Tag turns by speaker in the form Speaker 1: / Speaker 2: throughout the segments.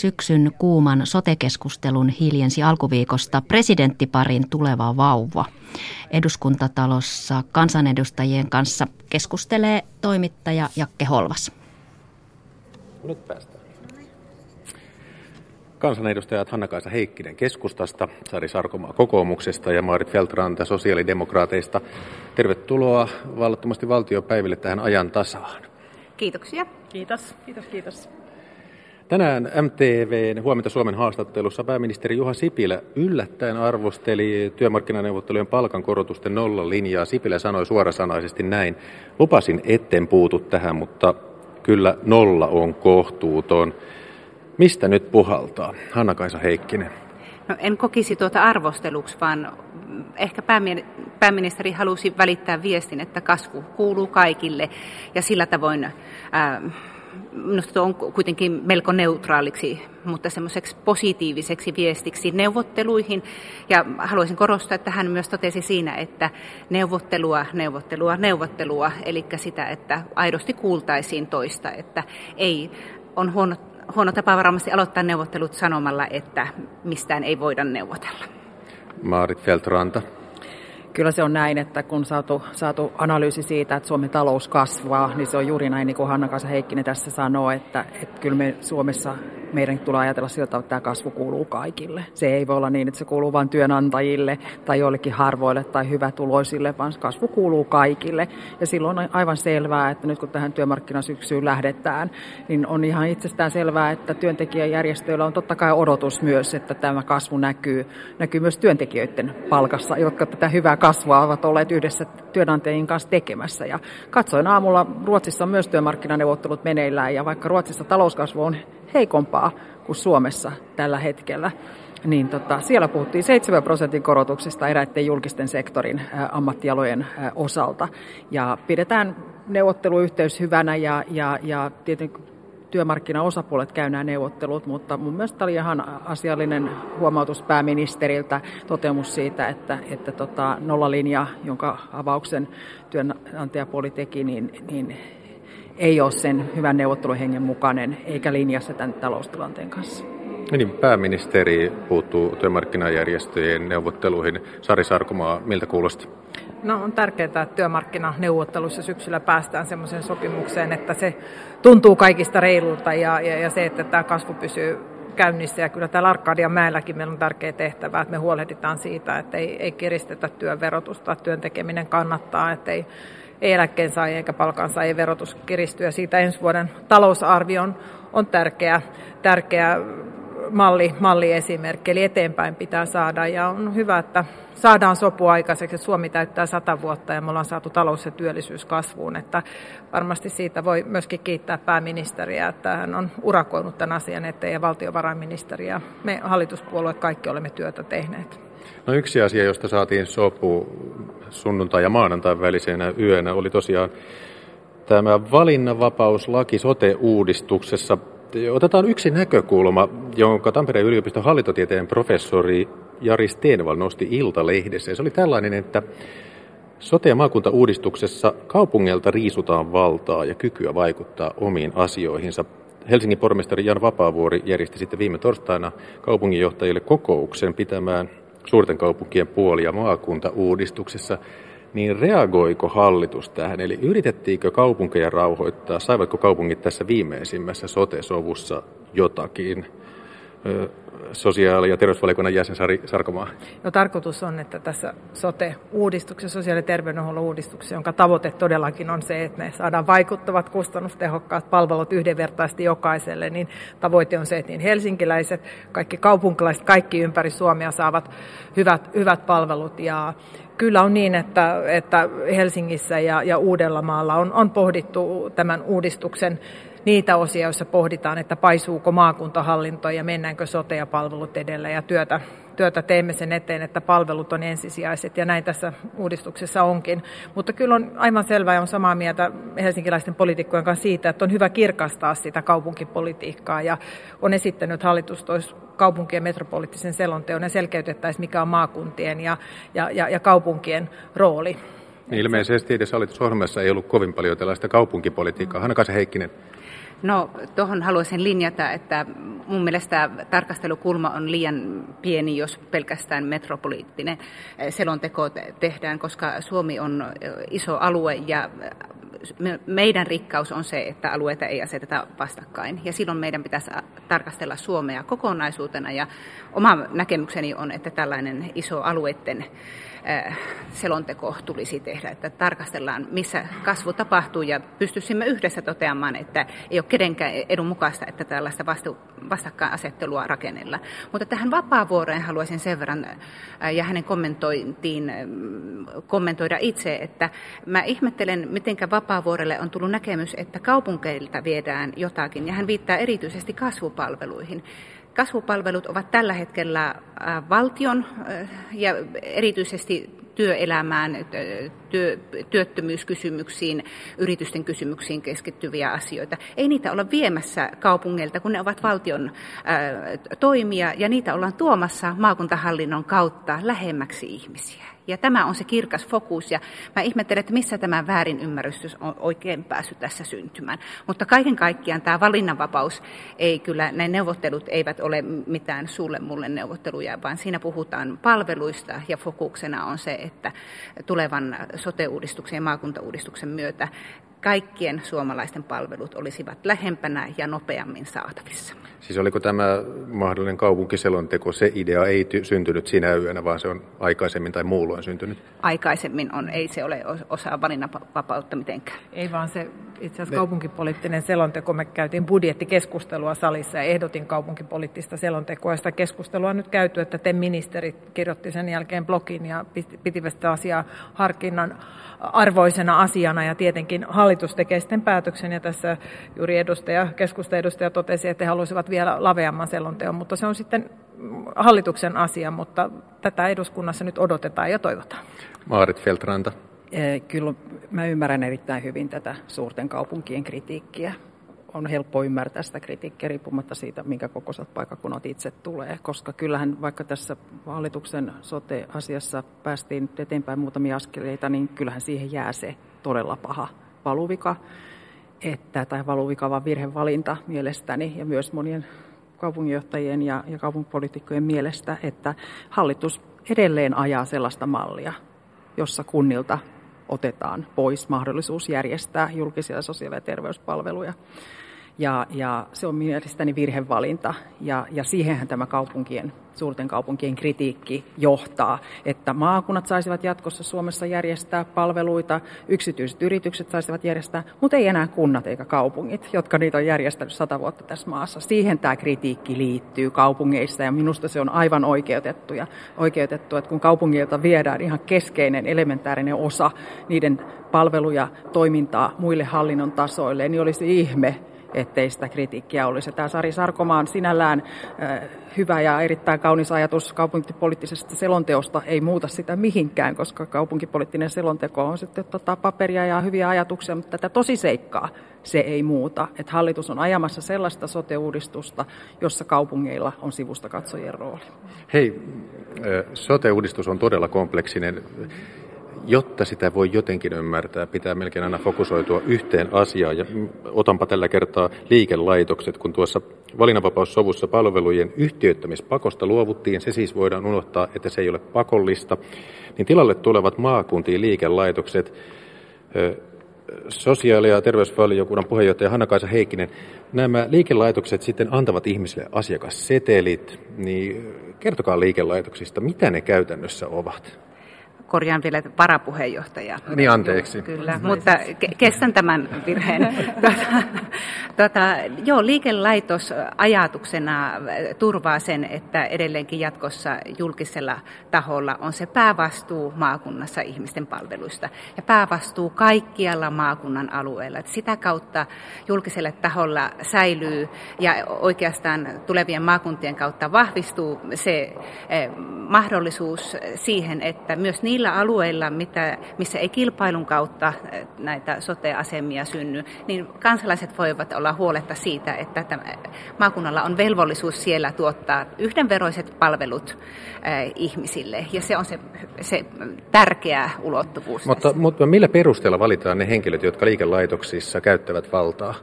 Speaker 1: syksyn kuuman sotekeskustelun hiljensi alkuviikosta presidenttiparin tuleva vauva. Eduskuntatalossa kansanedustajien kanssa keskustelee toimittaja Jakke Holvas.
Speaker 2: Nyt päästään. Kansanedustajat Hanna-Kaisa Heikkinen keskustasta, Sari Sarkomaa kokoomuksesta ja Maarit Feltranta sosiaalidemokraateista. Tervetuloa vallattomasti valtiopäiville tähän ajan tasaan.
Speaker 3: Kiitoksia.
Speaker 4: Kiitos, kiitos, kiitos.
Speaker 2: Tänään MTVn Huomenta Suomen haastattelussa pääministeri Juha Sipilä yllättäen arvosteli työmarkkinaneuvottelujen palkankorotusten linjaa. Sipilä sanoi suorasanaisesti näin, lupasin etten puutu tähän, mutta kyllä nolla on kohtuuton. Mistä nyt puhaltaa? Hanna-Kaisa Heikkinen.
Speaker 3: No, en kokisi tuota arvosteluksi, vaan ehkä pääministeri halusi välittää viestin, että kasvu kuuluu kaikille ja sillä tavoin ää, minusta on kuitenkin melko neutraaliksi, mutta semmoiseksi positiiviseksi viestiksi neuvotteluihin. Ja haluaisin korostaa, että hän myös totesi siinä, että neuvottelua, neuvottelua, neuvottelua, eli sitä, että aidosti kuultaisiin toista, että ei on huono, huono tapa varmasti aloittaa neuvottelut sanomalla, että mistään ei voida neuvotella.
Speaker 2: Maarit Feltranta
Speaker 4: kyllä se on näin, että kun saatu, saatu analyysi siitä, että Suomen talous kasvaa, niin se on juuri näin, niin kuin Hanna-Kaisa Heikkinen tässä sanoo, että, että kyllä me Suomessa meidän tulee ajatella siltä, että tämä kasvu kuuluu kaikille. Se ei voi olla niin, että se kuuluu vain työnantajille tai joillekin harvoille tai hyvätuloisille, vaan kasvu kuuluu kaikille. Ja silloin on aivan selvää, että nyt kun tähän työmarkkinasyksyyn lähdetään, niin on ihan itsestään selvää, että työntekijäjärjestöillä on totta kai odotus myös, että tämä kasvu näkyy, näkyy myös työntekijöiden palkassa, jotka tätä hyvää kasvua ovat olleet yhdessä työnantajien kanssa tekemässä. Ja katsoin aamulla, Ruotsissa on myös työmarkkinaneuvottelut meneillään ja vaikka Ruotsissa talouskasvu on heikompaa kuin Suomessa tällä hetkellä, niin tota, siellä puhuttiin 7 prosentin korotuksista eräiden julkisten sektorin ammattialojen osalta. Ja pidetään neuvotteluyhteys hyvänä ja, ja, ja tietenkin työmarkkinaosapuolet käy neuvottelut, mutta mun mielestä oli ihan asiallinen huomautus pääministeriltä, toteamus siitä, että, että tota, nollalinja, jonka avauksen työnantajapuoli teki, niin, niin ei ole sen hyvän neuvotteluhengen mukainen eikä linjassa tämän taloustilanteen kanssa.
Speaker 2: Niin, pääministeri puuttuu työmarkkinajärjestöjen neuvotteluihin. Sari Sarkomaa, miltä kuulostaa?
Speaker 5: No on tärkeää, että työmarkkinaneuvotteluissa syksyllä päästään sellaiseen sopimukseen, että se tuntuu kaikista reilulta ja, ja, ja se, että tämä kasvu pysyy käynnissä. Ja kyllä täällä Arkadian mäelläkin meillä on tärkeä tehtävä, että me huolehditaan siitä, että ei, ei kiristetä työn verotusta, työn tekeminen kannattaa, että ei, ei eläkkeensaajien eikä palkansaajien verotus kiristy. Ja siitä ensi vuoden talousarvio on, on tärkeä, tärkeä malli, malliesimerkki, eli eteenpäin pitää saada. Ja on hyvä, että saadaan sopu aikaiseksi, että Suomi täyttää sata vuotta ja me ollaan saatu talous- ja työllisyys kasvuun. Että varmasti siitä voi myöskin kiittää pääministeriä, että hän on urakoinut tämän asian eteen ja valtiovarainministeri ja me hallituspuolueet kaikki olemme työtä tehneet.
Speaker 2: No yksi asia, josta saatiin sopu sunnuntai- ja maanantai välisenä yönä, oli tosiaan tämä valinnanvapauslaki sote-uudistuksessa. Otetaan yksi näkökulma, jonka Tampereen yliopiston hallintotieteen professori Jari Steenval nosti Ilta-lehdessä. se oli tällainen, että sote- ja maakuntauudistuksessa kaupungilta riisutaan valtaa ja kykyä vaikuttaa omiin asioihinsa. Helsingin pormestari Jan Vapaavuori järjesti sitten viime torstaina kaupunginjohtajille kokouksen pitämään suurten kaupunkien puoli- ja maakuntauudistuksessa niin reagoiko hallitus tähän? Eli yritettiinkö kaupunkeja rauhoittaa? Saivatko kaupungit tässä viimeisimmässä sote-sovussa jotakin? Sosiaali- ja terveysvaliokunnan jäsen Sari Sarkomaa?
Speaker 5: No, tarkoitus on, että tässä sote-uudistuksessa, sosiaali- ja terveydenhuollon uudistuksessa, jonka tavoite todellakin on se, että me saadaan vaikuttavat, kustannustehokkaat palvelut yhdenvertaisesti jokaiselle, niin tavoite on se, että niin helsinkiläiset, kaikki kaupunkilaiset, kaikki ympäri Suomea saavat hyvät, hyvät palvelut ja kyllä on niin, että, että Helsingissä ja, ja Uudellamaalla on, on pohdittu tämän uudistuksen niitä osia, joissa pohditaan, että paisuuko maakuntahallinto ja mennäänkö sote- ja palvelut edellä ja työtä, työtä teemme sen eteen, että palvelut on ensisijaiset ja näin tässä uudistuksessa onkin. Mutta kyllä on aivan selvää ja on samaa mieltä helsinkiläisten poliitikkojen kanssa siitä, että on hyvä kirkastaa sitä kaupunkipolitiikkaa ja on esittänyt, hallitus toisi kaupunkien metropoliittisen selonteon ja selkeytettäisiin, mikä on maakuntien ja, ja, ja, ja kaupunkien rooli.
Speaker 2: Niin ilmeisesti edes hallitusohjelmassa ei ollut kovin paljon tällaista kaupunkipolitiikkaa. Hanna Heikkinen.
Speaker 3: No tuohon haluaisin linjata, että mun mielestä tarkastelukulma on liian pieni, jos pelkästään metropoliittinen selonteko tehdään, koska Suomi on iso alue ja meidän rikkaus on se, että alueita ei aseteta vastakkain. Ja silloin meidän pitäisi tarkastella Suomea kokonaisuutena. Ja oma näkemykseni on, että tällainen iso alueiden selonteko tulisi tehdä, että tarkastellaan, missä kasvu tapahtuu ja pystyisimme yhdessä toteamaan, että ei ole kenenkään edun mukaista, että tällaista vastu, vastakkainasettelua rakennella. Mutta tähän vapaavuoreen haluaisin sen verran ja hänen kommentointiin kommentoida itse, että mä ihmettelen, miten vapaavuorelle on tullut näkemys, että kaupunkeilta viedään jotakin, ja hän viittaa erityisesti kasvupalveluihin. Kasvupalvelut ovat tällä hetkellä valtion ja erityisesti työelämään, työ, työttömyyskysymyksiin, yritysten kysymyksiin keskittyviä asioita. Ei niitä olla viemässä kaupungeilta, kun ne ovat valtion ää, toimia, ja niitä ollaan tuomassa maakuntahallinnon kautta lähemmäksi ihmisiä. Ja tämä on se kirkas fokus, ja mä ihmettelen, että missä tämä väärinymmärrys on oikein päässyt tässä syntymään. Mutta kaiken kaikkiaan tämä valinnanvapaus ei kyllä, ne neuvottelut eivät ole mitään sulle mulle neuvotteluja, vaan siinä puhutaan palveluista, ja fokuksena on se, että tulevan sote-uudistuksen ja maakuntauudistuksen myötä kaikkien suomalaisten palvelut olisivat lähempänä ja nopeammin saatavissa.
Speaker 2: Siis oliko tämä mahdollinen kaupunkiselonteko, se idea ei ty- syntynyt sinä yönä, vaan se on aikaisemmin tai muulloin syntynyt?
Speaker 3: Aikaisemmin on, ei se ole osa valinnanvapautta mitenkään.
Speaker 5: Ei vaan se itse asiassa kaupunkipoliittinen selonteko, me käytiin budjettikeskustelua salissa ja ehdotin kaupunkipoliittista selontekoa. Sitä keskustelua on nyt käyty, että te ministerit kirjoitti sen jälkeen blogin ja pitivät sitä asiaa harkinnan arvoisena asiana ja tietenkin hallitus tekee sitten päätöksen ja tässä juuri edustaja, keskustaedustaja totesi, että he haluaisivat vielä laveamman selonteon, mutta se on sitten hallituksen asia, mutta tätä eduskunnassa nyt odotetaan ja toivotaan.
Speaker 2: Maarit Feltranta.
Speaker 4: Eh, kyllä mä ymmärrän erittäin hyvin tätä suurten kaupunkien kritiikkiä. On helppo ymmärtää sitä kritiikkiä riippumatta siitä, minkä kokoiset paikakunnat itse tulee, koska kyllähän vaikka tässä hallituksen sote-asiassa päästiin eteenpäin muutamia askeleita, niin kyllähän siihen jää se todella paha valuvika, että, tai valuvika vaan virhevalinta mielestäni ja myös monien kaupunginjohtajien ja, ja kaupunkipolitiikkojen mielestä, että hallitus edelleen ajaa sellaista mallia, jossa kunnilta otetaan pois mahdollisuus järjestää julkisia sosiaali- ja terveyspalveluja. Ja, ja se on mielestäni virhevalinta ja, ja siihenhän tämä kaupunkien, suurten kaupunkien kritiikki johtaa, että maakunnat saisivat jatkossa Suomessa järjestää palveluita, yksityiset yritykset saisivat järjestää, mutta ei enää kunnat eikä kaupungit, jotka niitä on järjestänyt sata vuotta tässä maassa. Siihen tämä kritiikki liittyy kaupungeissa ja minusta se on aivan oikeutettu, ja oikeutettu että kun kaupungilta viedään ihan keskeinen elementäärinen osa niiden palveluja, toimintaa muille hallinnon tasoille, niin olisi ihme, ettei sitä kritiikkiä olisi. Tämä Sari Sarkomaan sinällään äh, hyvä ja erittäin kaunis ajatus kaupunkipoliittisesta selonteosta ei muuta sitä mihinkään, koska kaupunkipoliittinen selonteko on sitten tota paperia ja hyviä ajatuksia, mutta tätä tosiseikkaa se ei muuta. Että hallitus on ajamassa sellaista sote-uudistusta, jossa kaupungeilla on sivusta katsojien rooli.
Speaker 2: Hei, sote-uudistus on todella kompleksinen jotta sitä voi jotenkin ymmärtää, pitää melkein aina fokusoitua yhteen asiaan. Ja otanpa tällä kertaa liikelaitokset, kun tuossa valinnanvapaussovussa palvelujen yhtiöittämispakosta luovuttiin, se siis voidaan unohtaa, että se ei ole pakollista, niin tilalle tulevat maakuntiin liikelaitokset, sosiaali- ja terveysvaliokunnan puheenjohtaja Hanna-Kaisa Heikkinen, nämä liikelaitokset sitten antavat ihmisille asiakassetelit, niin kertokaa liikelaitoksista, mitä ne käytännössä ovat
Speaker 3: korjaan vielä varapuheenjohtaja.
Speaker 2: Niin, anteeksi.
Speaker 3: Kyllä, mutta kestän tämän virheen. Tuota, tuota, joo, liikelaitos ajatuksena turvaa sen, että edelleenkin jatkossa julkisella taholla on se päävastuu maakunnassa ihmisten palveluista ja päävastuu kaikkialla maakunnan alueella. Että sitä kautta julkiselle taholla säilyy ja oikeastaan tulevien maakuntien kautta vahvistuu se eh, mahdollisuus siihen, että myös niillä niillä alueilla, mitä, missä ei kilpailun kautta eh, näitä sote-asemia synny, niin kansalaiset voivat olla huoletta siitä, että tämä, maakunnalla on velvollisuus siellä tuottaa yhdenveroiset palvelut äh, ihmisille. Ja se on se, se tärkeä ulottuvuus.
Speaker 2: Mutta, mutta millä perusteella valitaan ne henkilöt, jotka liikelaitoksissa käyttävät valtaa?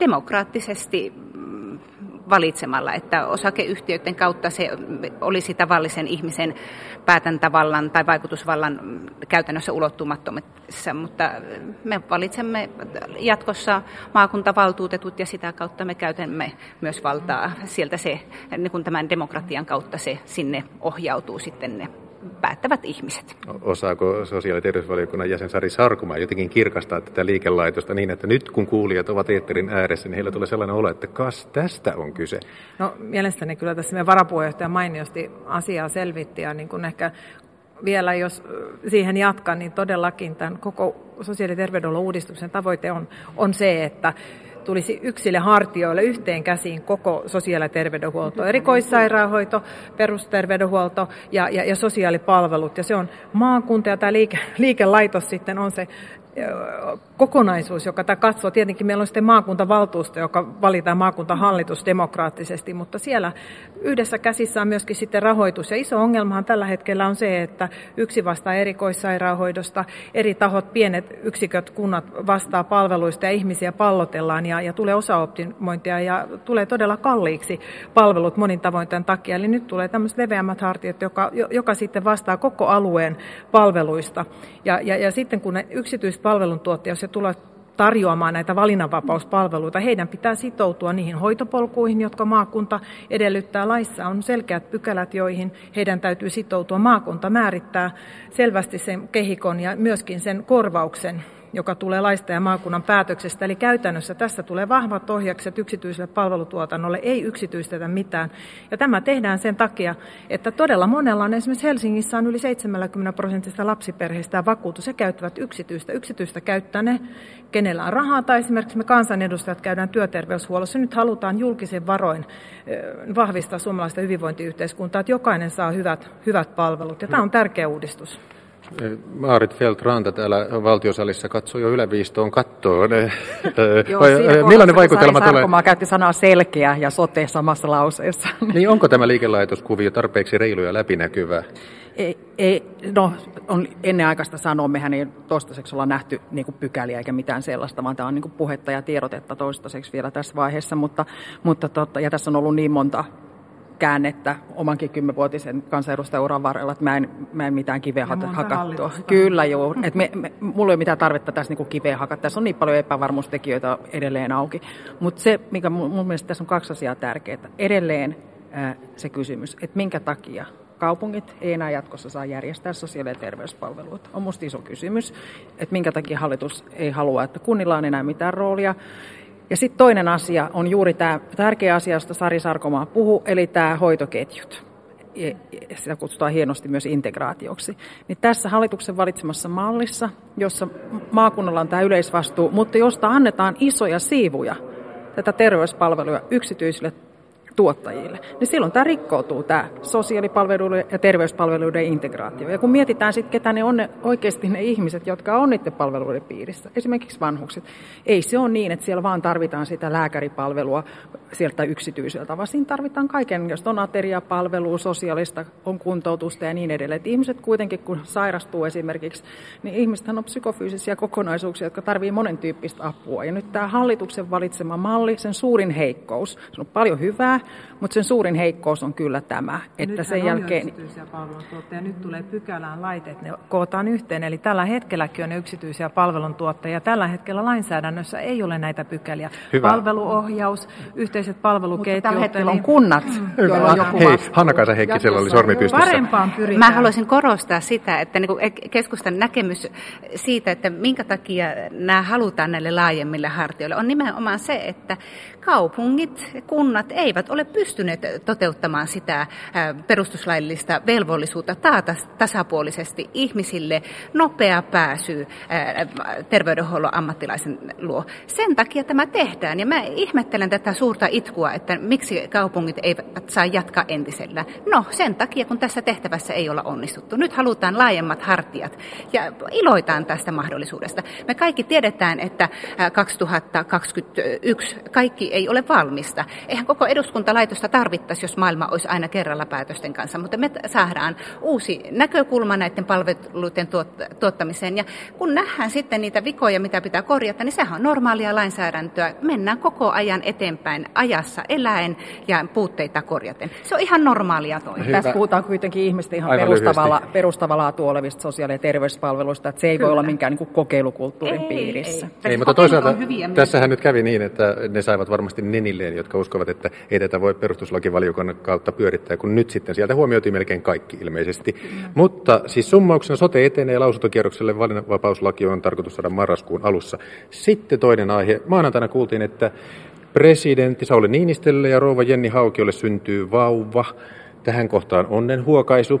Speaker 3: demokraattisesti valitsemalla, että osakeyhtiöiden kautta se olisi tavallisen ihmisen päätäntävallan tai vaikutusvallan käytännössä ulottumattomissa, mutta me valitsemme jatkossa maakuntavaltuutetut ja sitä kautta me käytämme myös valtaa. Sieltä se, niin kuin tämän demokratian kautta se sinne ohjautuu sitten ne päättävät ihmiset.
Speaker 2: Osaako sosiaali- ja terveysvaliokunnan jäsen Sari Sarkumaa jotenkin kirkastaa tätä liikelaitosta niin, että nyt kun kuulijat ovat eetterin ääressä, niin heillä tulee sellainen olo, että kas tästä on kyse?
Speaker 5: No mielestäni kyllä tässä meidän varapuheenjohtaja mainiosti asiaa selvitti ja niin kuin ehkä vielä jos siihen jatkan, niin todellakin tämän koko sosiaali- ja terveydenhuollon uudistuksen tavoite on, on se, että tulisi yksille hartioille yhteen käsiin koko sosiaali- ja terveydenhuolto, erikoissairaanhoito, perusterveydenhuolto ja, ja, ja sosiaalipalvelut. Ja se on maakunta ja tämä liike, liikelaitos sitten on se kokonaisuus, joka tämä katsoo. Tietenkin meillä on sitten maakuntavaltuusto, joka valitaan maakuntahallitus demokraattisesti, mutta siellä yhdessä käsissä on myöskin sitten rahoitus. Ja iso ongelmahan tällä hetkellä on se, että yksi vastaa erikoissairaanhoidosta, eri tahot, pienet yksiköt, kunnat vastaa palveluista ja ihmisiä pallotellaan ja, ja tulee osaoptimointia ja tulee todella kalliiksi palvelut monin tavoin tämän takia. Eli nyt tulee tämmöiset leveämmät hartiot, joka, joka sitten vastaa koko alueen palveluista. Ja, ja, ja sitten kun ne yksityiset palveluntuottajat, jos se tulee tarjoamaan näitä valinnanvapauspalveluita. Heidän pitää sitoutua niihin hoitopolkuihin, jotka maakunta edellyttää. Laissa on selkeät pykälät, joihin heidän täytyy sitoutua. Maakunta määrittää selvästi sen kehikon ja myöskin sen korvauksen joka tulee laista ja maakunnan päätöksestä. Eli käytännössä tässä tulee vahvat ohjakset yksityiselle palvelutuotannolle, ei yksityistetä mitään. Ja tämä tehdään sen takia, että todella monella on esimerkiksi Helsingissä on yli 70 prosentista lapsiperheistä vakuutus ja käyttävät yksityistä. Yksityistä käyttää ne, kenellä on rahaa, tai esimerkiksi me kansanedustajat käydään työterveyshuollossa. Nyt halutaan julkisen varoin vahvistaa suomalaista hyvinvointiyhteiskuntaa, että jokainen saa hyvät, hyvät palvelut. Ja tämä on tärkeä uudistus.
Speaker 2: Maarit Feldt-Ranta täällä valtiosalissa katsoo jo yläviistoon kattoon.
Speaker 4: Joo, Millainen vaikutelma tulee? Sarkomaa käytti sanaa selkeä ja sote samassa lauseessa.
Speaker 2: Niin onko tämä liikelaitoskuvio tarpeeksi reilu ja läpinäkyvä?
Speaker 4: Ei, ei, no, on ennenaikaista sanoa, mehän ei toistaiseksi olla nähty niin kuin pykäliä eikä mitään sellaista, vaan tämä on niin kuin puhetta ja tiedotetta toistaiseksi vielä tässä vaiheessa, mutta, mutta totta, ja tässä on ollut niin monta käännettä omankin kymmenvuotisen kansanedustajauran varrella, että mä en, mä en mitään kiveä hakattua. Kyllä joo, että me, me, mulla ei ole mitään tarvetta tässä niin kiveä hakata. Tässä on niin paljon epävarmuustekijöitä edelleen auki. Mutta se, mikä mun, mun mielestä tässä on kaksi asiaa tärkeää. Edelleen ää, se kysymys, että minkä takia kaupungit ei enää jatkossa saa järjestää sosiaali- ja terveyspalveluita. On musta iso kysymys, että minkä takia hallitus ei halua, että kunnilla on enää mitään roolia. Ja sitten toinen asia on juuri tämä tärkeä asia, josta Sari Sarkomaa puhuu, eli tämä hoitoketjut. Sitä kutsutaan hienosti myös integraatioksi. Niin tässä hallituksen valitsemassa mallissa, jossa maakunnalla on tämä yleisvastuu, mutta josta annetaan isoja siivuja tätä terveyspalveluja yksityisille tuottajille, niin silloin tämä rikkoutuu, tämä sosiaalipalveluiden ja terveyspalveluiden integraatio. Ja kun mietitään sitten, ketä ne on ne, oikeasti ne ihmiset, jotka on niiden palveluiden piirissä, esimerkiksi vanhukset, ei se ole niin, että siellä vaan tarvitaan sitä lääkäripalvelua sieltä yksityiseltä, vaan siinä tarvitaan kaiken, jos on ateriapalvelua, sosiaalista, on kuntoutusta ja niin edelleen. Et ihmiset kuitenkin, kun sairastuu esimerkiksi, niin ihmisethän on psykofyysisiä kokonaisuuksia, jotka tarvitsevat monen tyyppistä apua. Ja nyt tämä hallituksen valitsema malli, sen suurin heikkous, se on paljon hyvää, mutta sen suurin heikkous on kyllä tämä, että
Speaker 5: Nythän
Speaker 4: sen jälkeen...
Speaker 5: palveluntuottajia, nyt tulee pykälään laite, että ne kootaan yhteen, eli tällä hetkelläkin on ne yksityisiä palveluntuottajia. Tällä hetkellä lainsäädännössä ei ole näitä pykäliä. Hyvä. Palveluohjaus, yhteiset palveluketjut.
Speaker 4: Mutta tällä hetkellä on kunnat,
Speaker 2: mm. joilla on joku Hei, Hanna-Kaisa Heikkisellä oli sormi pystyssä.
Speaker 5: Parempaan pyritään.
Speaker 3: Mä haluaisin korostaa sitä, että niin keskustan näkemys siitä, että minkä takia nämä halutaan näille laajemmille hartioille, on nimenomaan se, että kaupungit, kunnat eivät ole pystyneet toteuttamaan sitä perustuslaillista velvollisuutta taata tasapuolisesti ihmisille nopea pääsy terveydenhuollon ammattilaisen luo. Sen takia tämä tehdään ja mä ihmettelen tätä suurta itkua, että miksi kaupungit eivät saa jatkaa entisellä. No sen takia, kun tässä tehtävässä ei olla onnistuttu. Nyt halutaan laajemmat hartiat ja iloitaan tästä mahdollisuudesta. Me kaikki tiedetään, että 2021 kaikki ei ole valmista. Eihän koko eduskunta seutukuntalaitosta tarvittaisiin, jos maailma olisi aina kerralla päätösten kanssa, mutta me saadaan uusi näkökulma näiden palveluiden tuottamiseen. Ja kun nähdään sitten niitä vikoja, mitä pitää korjata, niin sehän on normaalia lainsäädäntöä. Mennään koko ajan eteenpäin ajassa eläen ja puutteita korjaten. Se on ihan normaalia toimintaa.
Speaker 4: Tässä puhutaan kuitenkin ihmisten ihan perustavalla, perustavalla olevista sosiaali- ja terveyspalveluista, että se ei Kyllä. voi olla minkään niin kuin kokeilukulttuurin ei, piirissä.
Speaker 2: Ei, ei. mutta toisaalta tässähän nyt kävi niin, että ne saivat varmasti nenilleen, jotka uskovat, että ei tätä voi perustuslakivaliokunnan kautta pyörittää, kun nyt sitten sieltä huomioitiin melkein kaikki ilmeisesti. Mm. Mutta siis summauksena sote etenee lausuntokierrokselle valinnanvapauslaki on tarkoitus saada marraskuun alussa. Sitten toinen aihe. Maanantaina kuultiin, että presidentti Sauli Niinistölle ja rouva Jenni Haukiolle syntyy vauva. Tähän kohtaan onnen huokaisu.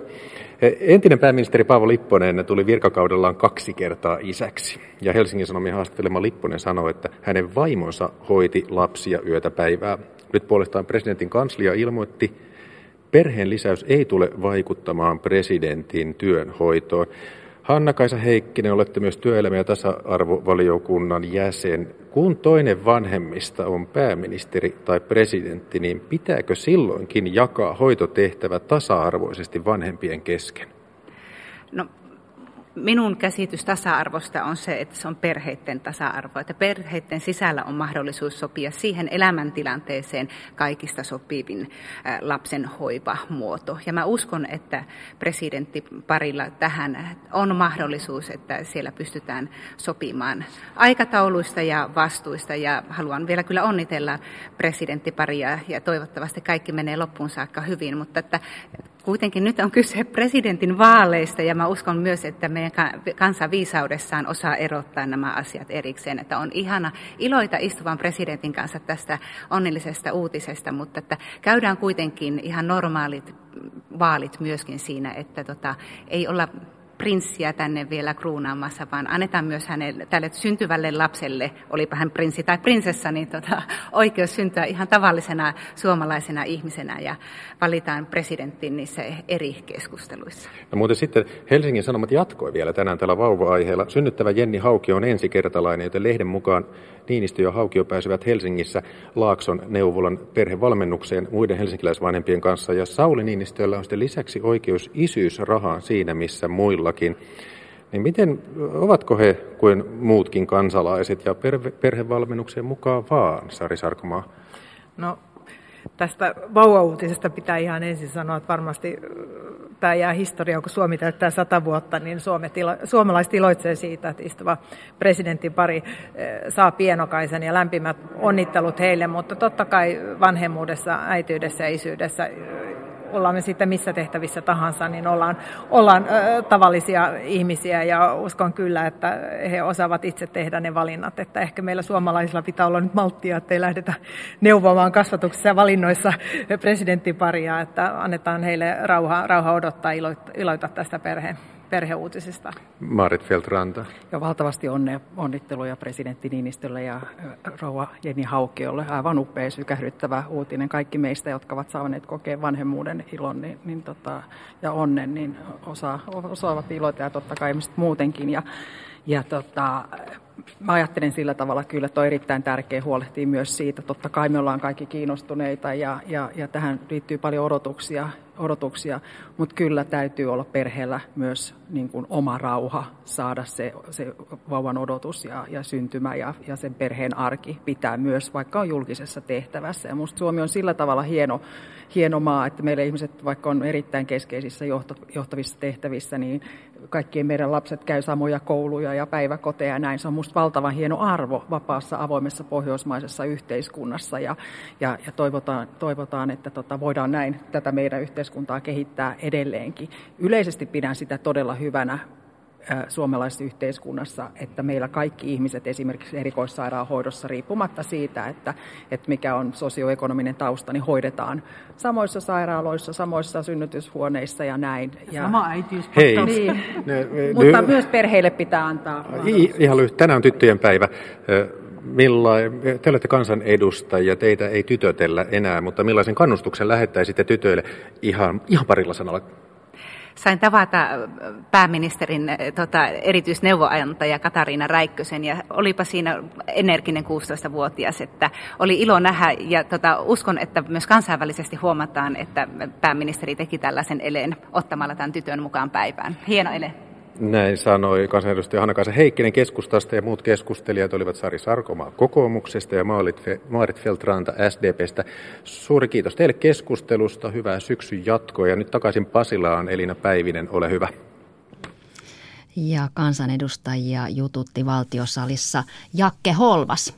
Speaker 2: Entinen pääministeri Paavo Lipponen tuli virkakaudellaan kaksi kertaa isäksi. Ja Helsingin Sanomien haastattelema Lipponen sanoi, että hänen vaimonsa hoiti lapsia yötä päivää. Nyt puolestaan presidentin kanslia ilmoitti, perheen lisäys ei tule vaikuttamaan presidentin työnhoitoon. Hanna-Kaisa Heikkinen, olette myös työelämä- ja tasa-arvovaliokunnan jäsen. Kun toinen vanhemmista on pääministeri tai presidentti, niin pitääkö silloinkin jakaa hoitotehtävä tasa-arvoisesti vanhempien kesken?
Speaker 3: No minun käsitys tasa-arvosta on se, että se on perheiden tasa-arvo, että perheiden sisällä on mahdollisuus sopia siihen elämäntilanteeseen kaikista sopivin lapsen hoivamuoto. Ja mä uskon, että presidentti parilla tähän on mahdollisuus, että siellä pystytään sopimaan aikatauluista ja vastuista. Ja haluan vielä kyllä onnitella presidenttiparia ja toivottavasti kaikki menee loppuun saakka hyvin, mutta että kuitenkin nyt on kyse presidentin vaaleista ja mä uskon myös, että meidän kansa viisaudessaan osaa erottaa nämä asiat erikseen. Että on ihana iloita istuvan presidentin kanssa tästä onnellisesta uutisesta, mutta että käydään kuitenkin ihan normaalit vaalit myöskin siinä, että tota, ei olla prinssiä tänne vielä kruunaamassa, vaan annetaan myös hänelle, tälle syntyvälle lapselle, olipa hän prinssi tai prinsessa, niin tota, oikeus syntyä ihan tavallisena suomalaisena ihmisenä ja valitaan presidentin niissä eri keskusteluissa.
Speaker 2: No muuten sitten Helsingin Sanomat jatkoi vielä tänään tällä vauva-aiheella. Synnyttävä Jenni Hauki on ensikertalainen, joten lehden mukaan Niinistö ja Haukio pääsevät Helsingissä Laakson neuvolan perhevalmennukseen muiden helsinkiläisvanhempien kanssa. Ja Sauli Niinistöllä on sitten lisäksi oikeus isyysrahaan siinä, missä muillakin. Niin miten, ovatko he kuin muutkin kansalaiset ja perhe, perhevalmennukseen mukaan vaan, Sari Sarkomaa?
Speaker 5: No tästä vauvauutisesta pitää ihan ensin sanoa, että varmasti tämä jää historiaan, kun Suomi täyttää sata vuotta, niin suomet ilo, suomalaiset iloitsee siitä, että istuva presidentin pari saa pienokaisen ja lämpimät onnittelut heille, mutta totta kai vanhemmuudessa, äityydessä ja isyydessä ollaan me sitten missä tehtävissä tahansa, niin ollaan, ollaan ö, tavallisia ihmisiä ja uskon kyllä, että he osaavat itse tehdä ne valinnat. Että ehkä meillä suomalaisilla pitää olla nyt malttia, että ei lähdetä neuvomaan kasvatuksessa ja valinnoissa presidenttiparia, että annetaan heille rauha, rauha odottaa iloita, iloita tästä perheen perheuutisista.
Speaker 2: Marit Feltranta.
Speaker 4: Ja valtavasti onne, onnitteluja presidentti Niinistölle ja rouva Jenni Haukiolle. Aivan upea, sykähdyttävä uutinen. Kaikki meistä, jotka ovat saaneet kokea vanhemmuuden ilon niin, niin tota, ja onnen, niin osa, osaavat iloita ja totta kai ihmiset muutenkin. Ja, ja tota, mä ajattelen sillä tavalla kyllä, että on erittäin tärkeää huolehtia myös siitä. Totta kai me ollaan kaikki kiinnostuneita ja, ja, ja tähän liittyy paljon odotuksia odotuksia, mutta kyllä täytyy olla perheellä myös niin kuin oma rauha saada se, se vauvan odotus ja, ja syntymä ja, ja sen perheen arki pitää myös, vaikka on julkisessa tehtävässä. Ja musta Suomi on sillä tavalla hieno, hieno maa, että meillä ihmiset, vaikka on erittäin keskeisissä johtavissa tehtävissä, niin kaikkien meidän lapset käy samoja kouluja ja päiväkoteja ja näin. Se on musta valtavan hieno arvo vapaassa, avoimessa pohjoismaisessa yhteiskunnassa ja, ja, ja toivotaan, toivotaan, että tota, voidaan näin tätä meidän yhteiskuntaa kehittää edelleenkin. Yleisesti pidän sitä todella hyvänä suomalaisessa yhteiskunnassa, että meillä kaikki ihmiset esimerkiksi erikoissairaanhoidossa riippumatta siitä, että, että mikä on sosioekonominen tausta, niin hoidetaan samoissa sairaaloissa, samoissa synnytyshuoneissa ja näin. Ja,
Speaker 5: Sama äitiys.
Speaker 2: Hei.
Speaker 4: Niin, ne, ne, mutta ne, myös perheille pitää antaa.
Speaker 2: Ihan lyhyesti. Tänään on tyttöjen päivä. Millain, te olette kansanedustajia, teitä ei tytötellä enää, mutta millaisen kannustuksen lähettäisitte tytöille ihan, ihan parilla sanalla?
Speaker 3: Sain tavata pääministerin tota, erityisneuvoantaja Katariina Räikkösen ja olipa siinä energinen 16-vuotias, että oli ilo nähdä ja tota, uskon, että myös kansainvälisesti huomataan, että pääministeri teki tällaisen eleen ottamalla tämän tytön mukaan päivään. Hieno ele.
Speaker 2: Näin sanoi kansanedustaja Hanna-Kaisa Heikkinen keskustasta ja muut keskustelijat olivat Sari Sarkomaa kokoomuksesta ja Maarit Feltranta SDPstä. Suuri kiitos teille keskustelusta, hyvää syksyn jatkoa ja nyt takaisin Pasilaan Elina Päivinen, ole hyvä.
Speaker 1: Ja kansanedustajia jututti valtiosalissa Jakke Holvas.